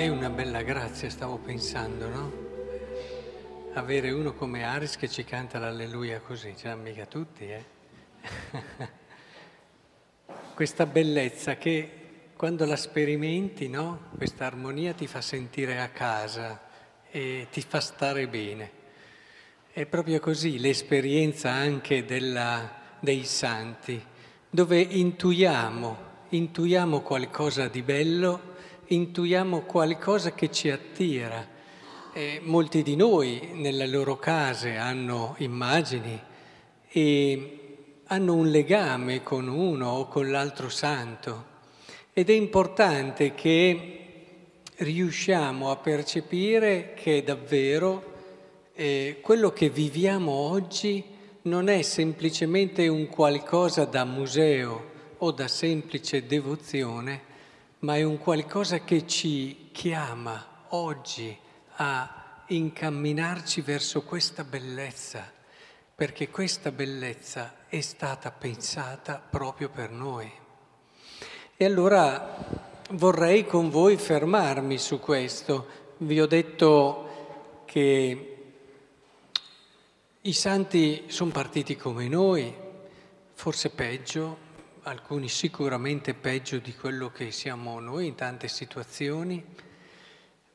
È una bella grazia, stavo pensando, no? Avere uno come Aris che ci canta l'alleluia così, ce l'hanno mica tutti, eh? Questa bellezza che quando la sperimenti, no? Questa armonia ti fa sentire a casa e ti fa stare bene. È proprio così l'esperienza anche della, dei santi, dove intuiamo, intuiamo qualcosa di bello intuiamo qualcosa che ci attira. E molti di noi nelle loro case hanno immagini e hanno un legame con uno o con l'altro santo ed è importante che riusciamo a percepire che davvero eh, quello che viviamo oggi non è semplicemente un qualcosa da museo o da semplice devozione, ma è un qualcosa che ci chiama oggi a incamminarci verso questa bellezza, perché questa bellezza è stata pensata proprio per noi. E allora vorrei con voi fermarmi su questo. Vi ho detto che i santi sono partiti come noi, forse peggio, alcuni sicuramente peggio di quello che siamo noi in tante situazioni,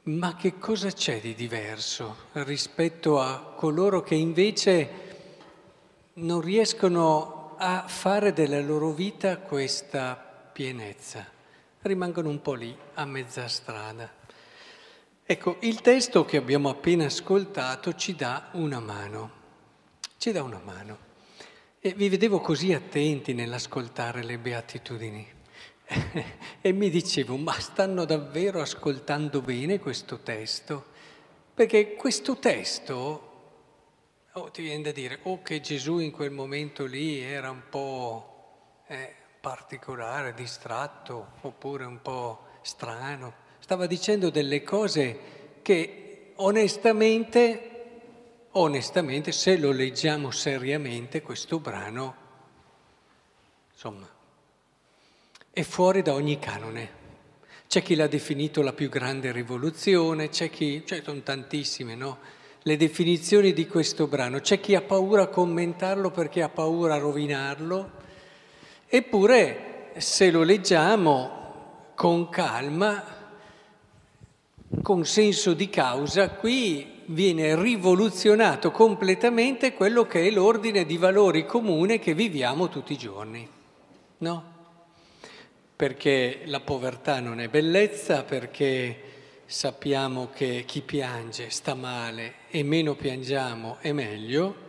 ma che cosa c'è di diverso rispetto a coloro che invece non riescono a fare della loro vita questa pienezza, rimangono un po' lì a mezza strada. Ecco, il testo che abbiamo appena ascoltato ci dà una mano, ci dà una mano. E vi vedevo così attenti nell'ascoltare le beatitudini e mi dicevo, ma stanno davvero ascoltando bene questo testo? Perché questo testo, oh, ti viene da dire, o oh, che Gesù in quel momento lì era un po' eh, particolare, distratto, oppure un po' strano, stava dicendo delle cose che onestamente onestamente, se lo leggiamo seriamente, questo brano, insomma, è fuori da ogni canone. C'è chi l'ha definito la più grande rivoluzione, c'è chi, cioè sono tantissime, no? Le definizioni di questo brano, c'è chi ha paura a commentarlo perché ha paura a rovinarlo, eppure se lo leggiamo con calma, con senso di causa, qui viene rivoluzionato completamente quello che è l'ordine di valori comune che viviamo tutti i giorni. No? Perché la povertà non è bellezza, perché sappiamo che chi piange sta male e meno piangiamo è meglio.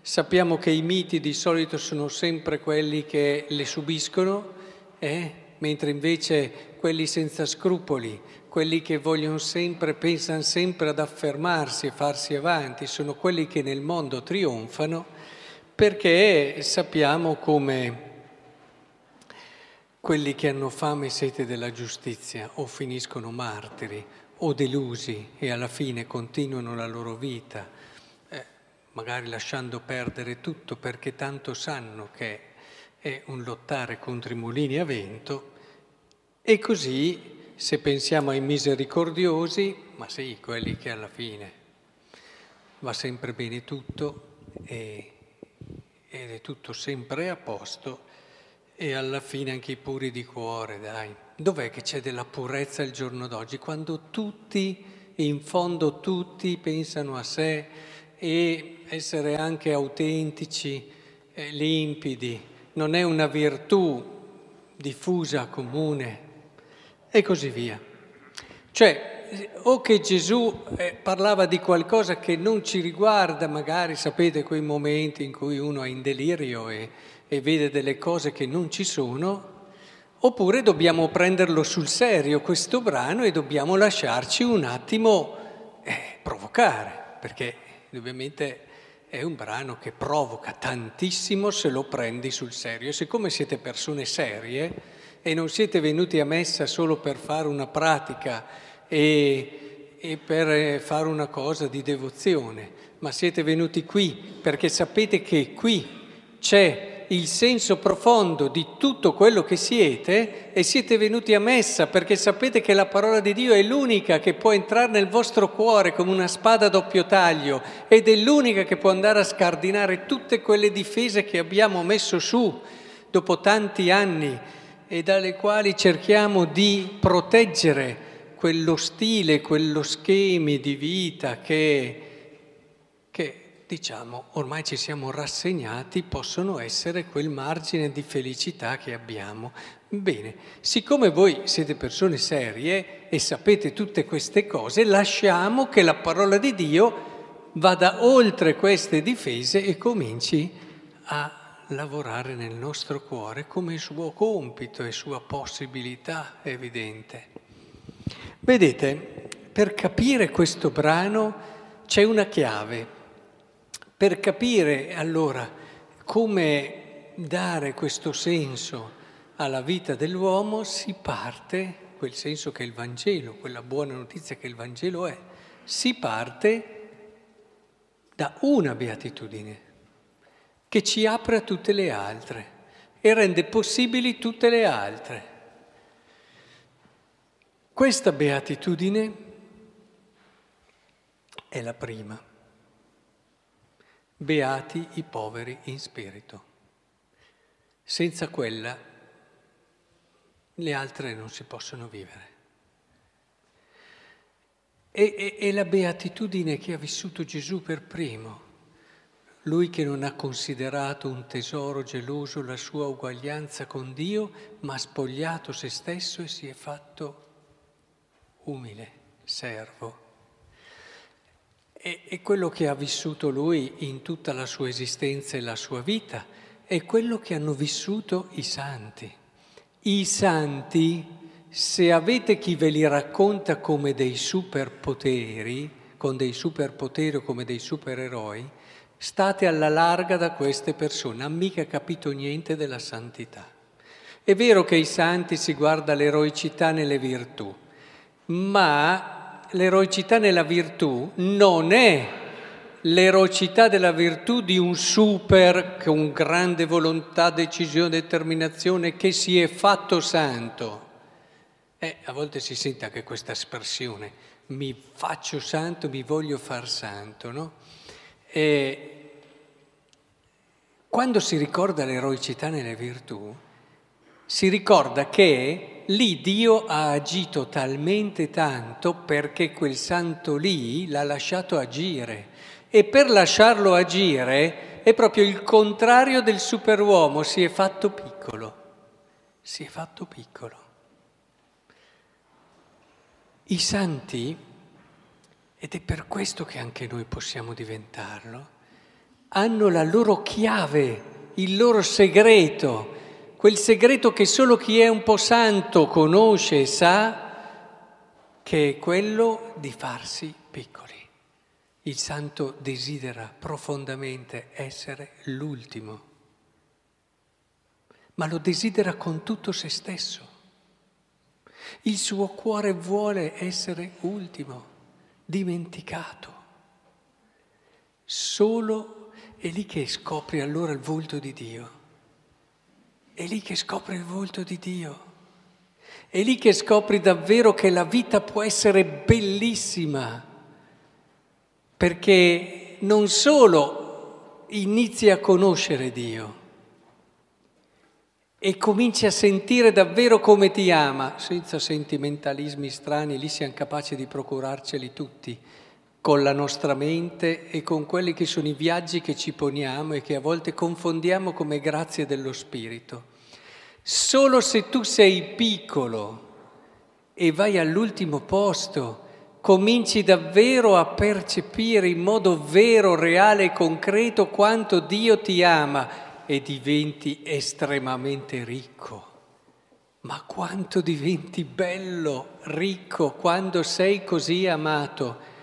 Sappiamo che i miti di solito sono sempre quelli che le subiscono, eh? mentre invece quelli senza scrupoli quelli che vogliono sempre, pensano sempre ad affermarsi e farsi avanti, sono quelli che nel mondo trionfano perché sappiamo come quelli che hanno fame e sete della giustizia o finiscono martiri o delusi e alla fine continuano la loro vita, eh, magari lasciando perdere tutto perché tanto sanno che è un lottare contro i mulini a vento e così se pensiamo ai misericordiosi, ma sì, quelli che alla fine va sempre bene tutto e, ed è tutto sempre a posto e alla fine anche i puri di cuore, dai. Dov'è che c'è della purezza il giorno d'oggi? Quando tutti, in fondo tutti, pensano a sé e essere anche autentici, limpidi, non è una virtù diffusa, comune, e così via. Cioè, o che Gesù eh, parlava di qualcosa che non ci riguarda, magari sapete quei momenti in cui uno è in delirio e, e vede delle cose che non ci sono, oppure dobbiamo prenderlo sul serio questo brano e dobbiamo lasciarci un attimo eh, provocare, perché ovviamente è un brano che provoca tantissimo se lo prendi sul serio. Siccome siete persone serie, e non siete venuti a messa solo per fare una pratica e, e per eh, fare una cosa di devozione, ma siete venuti qui perché sapete che qui c'è il senso profondo di tutto quello che siete e siete venuti a messa perché sapete che la parola di Dio è l'unica che può entrare nel vostro cuore come una spada a doppio taglio ed è l'unica che può andare a scardinare tutte quelle difese che abbiamo messo su dopo tanti anni e dalle quali cerchiamo di proteggere quello stile, quello schemi di vita che, che diciamo, ormai ci siamo rassegnati, possono essere quel margine di felicità che abbiamo. Bene, siccome voi siete persone serie e sapete tutte queste cose, lasciamo che la parola di Dio vada oltre queste difese e cominci a lavorare nel nostro cuore come suo compito e sua possibilità evidente. Vedete, per capire questo brano c'è una chiave per capire allora come dare questo senso alla vita dell'uomo si parte, quel senso che è il Vangelo, quella buona notizia che il Vangelo è, si parte da una beatitudine che ci apre a tutte le altre e rende possibili tutte le altre. Questa beatitudine è la prima. Beati i poveri in spirito. Senza quella le altre non si possono vivere. È, la beatitudine che ha vissuto Gesù per primo, lui che non ha considerato un tesoro geloso la sua uguaglianza con Dio, ma ha spogliato se stesso e si è fatto umile, servo. E, quello che ha vissuto lui in tutta la sua esistenza e la sua vita è quello che hanno vissuto i santi. I santi, se avete chi ve li racconta come dei superpoteri, con dei superpoteri o come dei supereroi, state alla larga da queste persone, hanno mica capito niente della santità. È vero che i santi si guarda l'eroicità nelle virtù, ma l'eroicità nella virtù non è l'eroicità della virtù di un super con grande volontà, decisione, determinazione che si è fatto santo. Eh, a volte si sente anche questa espressione, mi faccio santo, mi voglio far santo, no? E quando si ricorda l'eroicità nelle virtù, si ricorda che lì Dio ha agito talmente tanto perché quel santo lì l'ha lasciato agire e per lasciarlo agire è proprio il contrario del superuomo, si è fatto piccolo, si è fatto piccolo. I santi, ed è per questo che anche noi possiamo diventarlo, hanno la loro chiave, il loro segreto quel segreto che solo chi è un po' santo conosce e sa, che è quello di farsi piccoli. Il santo desidera profondamente essere l'ultimo, ma lo desidera con tutto se stesso. Il suo cuore vuole essere ultimo, dimenticato. Solo è lì che scopri allora il volto di Dio. È lì che scopri il volto di Dio. È lì che scopri davvero che la vita può essere bellissima, perché non solo inizi a conoscere Dio e cominci a sentire davvero come ti ama, senza sentimentalismi strani, lì siamo capaci di procurarceli tutti con la nostra mente e con quelli che sono i viaggi che ci poniamo e che a volte confondiamo come grazie dello Spirito. Solo se tu sei piccolo e vai all'ultimo posto, cominci davvero a percepire in modo vero, reale e concreto quanto Dio ti ama e diventi estremamente ricco. Ma quanto diventi bello, ricco, quando sei così amato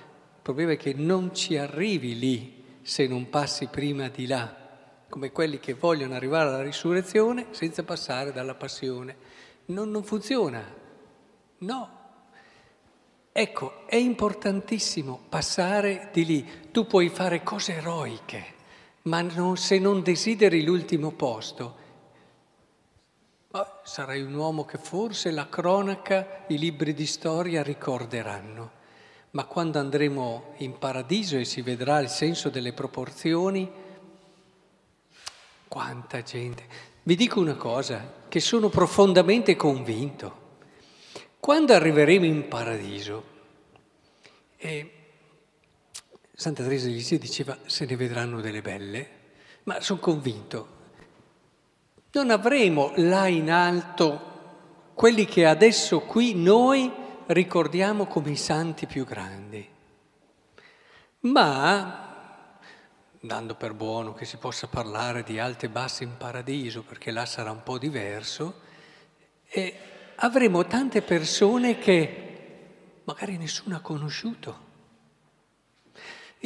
il problema è che non ci arrivi lì se non passi prima di là, come quelli che vogliono arrivare alla risurrezione senza passare dalla passione. Non, non funziona. No. Ecco, è importantissimo passare di lì. Tu puoi fare cose eroiche, ma non, se non desideri l'ultimo posto, sarai un uomo che forse la cronaca, i libri di storia ricorderanno, ma quando andremo in paradiso e si vedrà il senso delle proporzioni, quanta gente. Vi dico una cosa, che sono profondamente convinto. Quando arriveremo in paradiso, e Santa Teresa di Lisi diceva se ne vedranno delle belle, ma sono convinto, non avremo là in alto quelli che adesso qui noi ricordiamo come i santi più grandi, ma dando per buono che si possa parlare di alti e bassi in paradiso, perché là sarà un po' diverso, avremo tante persone che magari nessuno ha conosciuto.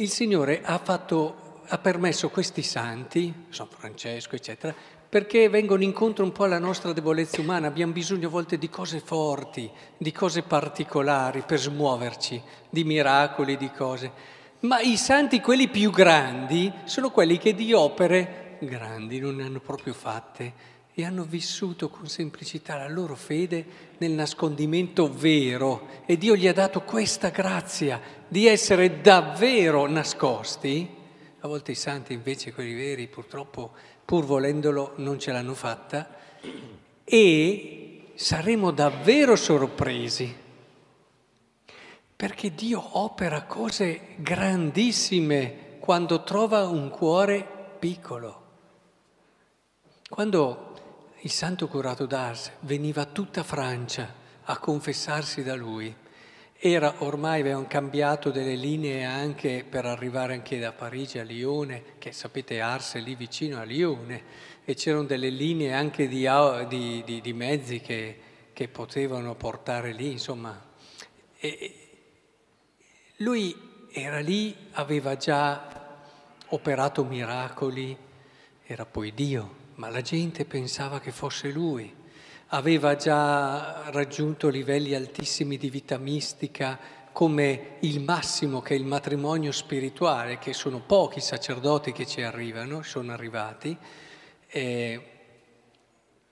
Il Signore ha, fatto, ha permesso questi santi, San Francesco, eccetera, perché vengono incontro un po' alla nostra debolezza umana, abbiamo bisogno a volte di cose forti, di cose particolari per smuoverci, di miracoli, di cose. Ma i santi, quelli più grandi, sono quelli che di opere grandi non ne hanno proprio fatte e hanno vissuto con semplicità la loro fede nel nascondimento vero e Dio gli ha dato questa grazia di essere davvero nascosti. A volte i santi invece, quelli veri, purtroppo, pur volendolo, non ce l'hanno fatta e saremo davvero sorpresi perché Dio opera cose grandissime quando trova un cuore piccolo. Quando il santo curato d'Ars veniva tutta Francia a confessarsi da lui. Era ormai avevano cambiato delle linee anche per arrivare anche da Parigi a Lione, che sapete Ars è lì vicino a Lione, e c'erano delle linee anche di, di, di, di mezzi che, che, potevano portare lì, insomma. E lui era lì, aveva già operato miracoli, era poi Dio ma la gente pensava che fosse lui. Aveva già raggiunto livelli altissimi di vita mistica come il massimo che è il matrimonio spirituale, che sono pochi sacerdoti che ci arrivano, sono arrivati, e,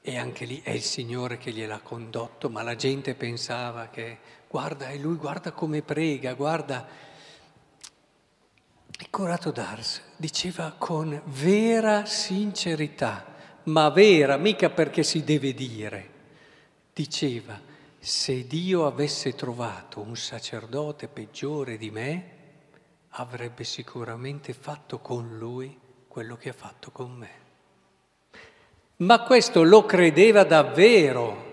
e anche lì è il Signore che gliel'ha condotto, ma la gente pensava che guarda, è lui, guarda come prega, guarda il curato d'Ars diceva con vera sincerità, ma vera, mica perché si deve dire. Diceva, se Dio avesse trovato un sacerdote peggiore di me, avrebbe sicuramente fatto con lui quello che ha fatto con me. Ma questo lo credeva davvero,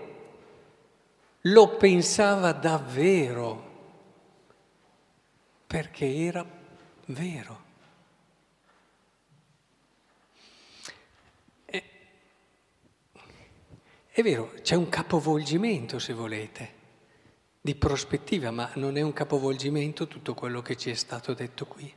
lo pensava davvero, perché era vero. È vero, c'è un capovolgimento, se volete, di prospettiva, ma non è un capovolgimento tutto quello che ci è stato detto qui.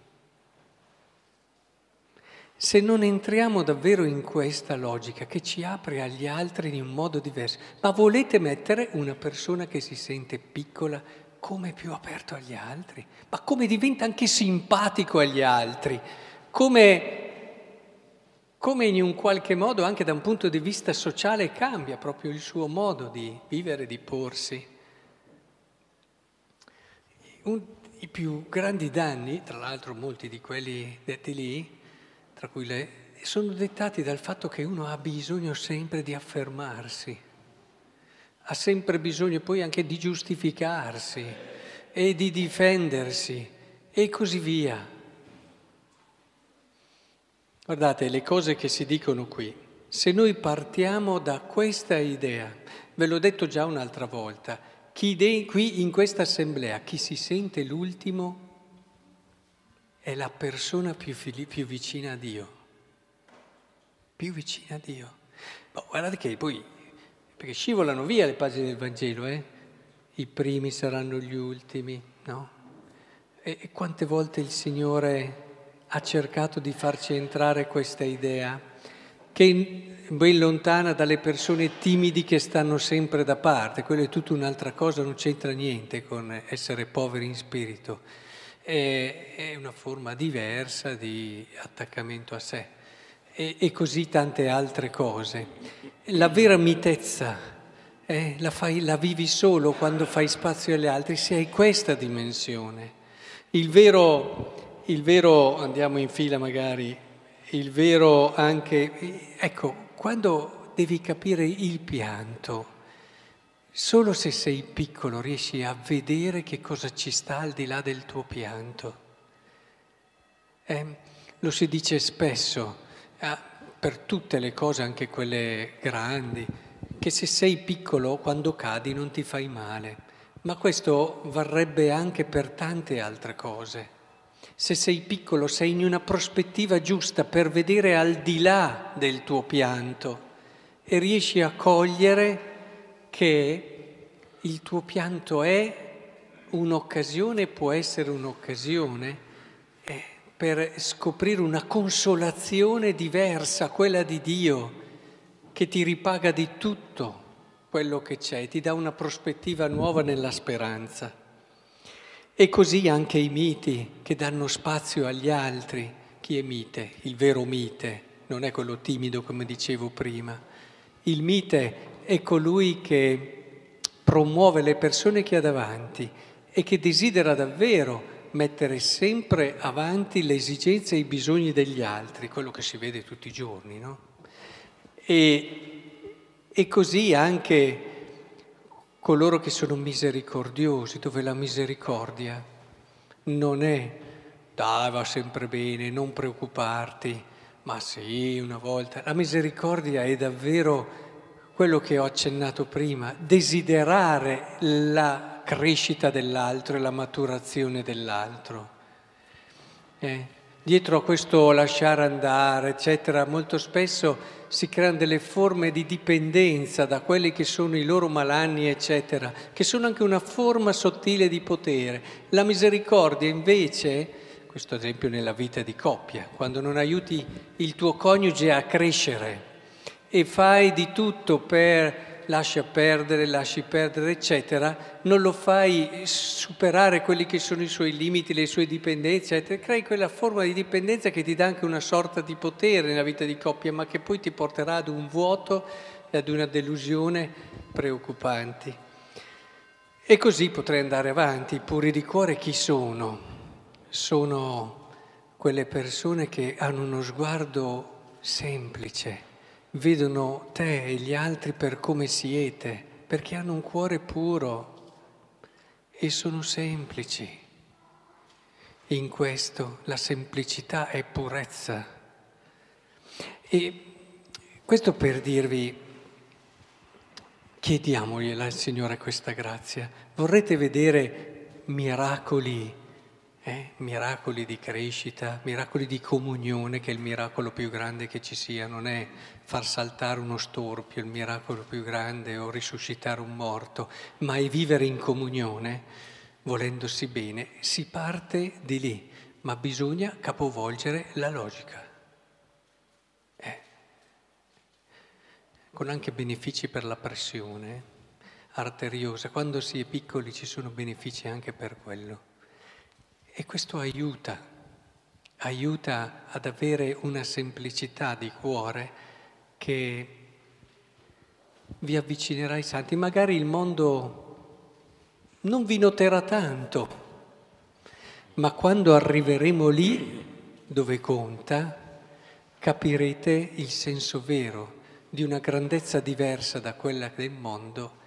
Se non entriamo davvero in questa logica che ci apre agli altri in un modo diverso, ma volete mettere una persona che si sente piccola come più aperto agli altri, ma come diventa anche simpatico agli altri, come come in un qualche modo anche da un punto di vista sociale cambia proprio il suo modo di vivere, di porsi. Un, I più grandi danni, tra l'altro molti di quelli detti lì, tra cui le, sono dettati dal fatto che uno ha bisogno sempre di affermarsi, ha sempre bisogno poi anche di giustificarsi e di difendersi e così via. Guardate le cose che si dicono qui. Se noi partiamo da questa idea, ve l'ho detto già un'altra volta, chi de- qui in questa assemblea, chi si sente l'ultimo è la persona più, fili- più vicina a Dio. Più vicina a Dio. Ma guardate che poi, perché scivolano via le pagine del Vangelo, eh? I primi saranno gli ultimi, no? E, e quante volte il Signore ha cercato di farci entrare questa idea, che è ben lontana dalle persone timidi che stanno sempre da parte, quello è tutta un'altra cosa, non c'entra niente con essere poveri in spirito. è, una forma diversa di attaccamento a sé e, e così tante altre cose. La vera mitezza eh, la, fai, la vivi solo quando fai spazio agli altri, se hai questa dimensione. Il vero, il vero, andiamo in fila magari, il vero anche, ecco, quando devi capire il pianto, Solo se sei piccolo riesci a vedere che cosa ci sta al di là del tuo pianto. Eh, lo si dice spesso, eh, per tutte le cose, anche quelle grandi, che se sei piccolo quando cadi non ti fai male, ma questo varrebbe anche per tante altre cose. Se sei piccolo sei in una prospettiva giusta per vedere al di là del tuo pianto e riesci a cogliere che il tuo pianto è un'occasione, può essere un'occasione eh, per scoprire una consolazione diversa, quella di Dio, che ti ripaga di tutto quello che c'è, ti dà una prospettiva nuova nella speranza. E così anche i miti che danno spazio agli altri. Chi è mite? Il vero mite, non è quello timido come dicevo prima. Il mite è colui che promuove le persone che ha davanti e che desidera davvero mettere sempre avanti le esigenze e i bisogni degli altri, quello che si vede tutti i giorni, no? E, e così anche coloro che sono misericordiosi, dove la misericordia non è dai va sempre bene, non preoccuparti, ma sì, una volta. La misericordia è davvero quello che ho accennato prima, desiderare la crescita dell'altro e la maturazione dell'altro. Eh, dietro a questo lasciare andare, eccetera, molto spesso si creano delle forme di dipendenza da quelli che sono i loro malanni, eccetera, che sono anche una forma sottile di potere. La misericordia invece, questo ad esempio nella vita di coppia, quando non aiuti il tuo coniuge a crescere, e fai di tutto per lascia perdere, lasci perdere, eccetera, non lo fai superare quelli che sono i suoi limiti, le sue dipendenze, eccetera, crei quella forma di dipendenza che ti dà anche una sorta di potere nella vita di coppia, ma che poi ti porterà ad un vuoto e ad una delusione preoccupanti. E così potrei andare avanti. I puri di cuore chi sono? Sono quelle persone che hanno uno sguardo semplice vedono te e gli altri per come siete, perché hanno un cuore puro e sono semplici. In questo la semplicità è purezza. E questo per dirvi, chiediamogli al Signore questa grazia. Vorrete vedere miracoli eh? miracoli di crescita, miracoli di comunione, che è il miracolo più grande che ci sia, non è far saltare uno storpio, il miracolo più grande, o risuscitare un morto, ma è vivere in comunione, volendosi bene. Si parte di lì, ma bisogna capovolgere la logica. Eh. Con anche benefici per la pressione arteriosa. Quando si è piccoli ci sono benefici anche per quello. E questo aiuta, aiuta ad avere una semplicità di cuore che vi avvicinerà ai santi. Magari il mondo non vi noterà tanto, ma quando arriveremo lì dove conta, capirete il senso vero di una grandezza diversa da quella del mondo,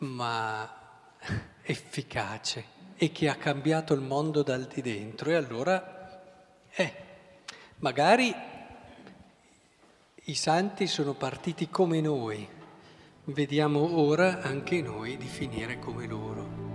ma efficace e che ha cambiato il mondo dal di dentro. E allora, eh, magari i santi sono partiti come noi, vediamo ora anche noi di finire come loro.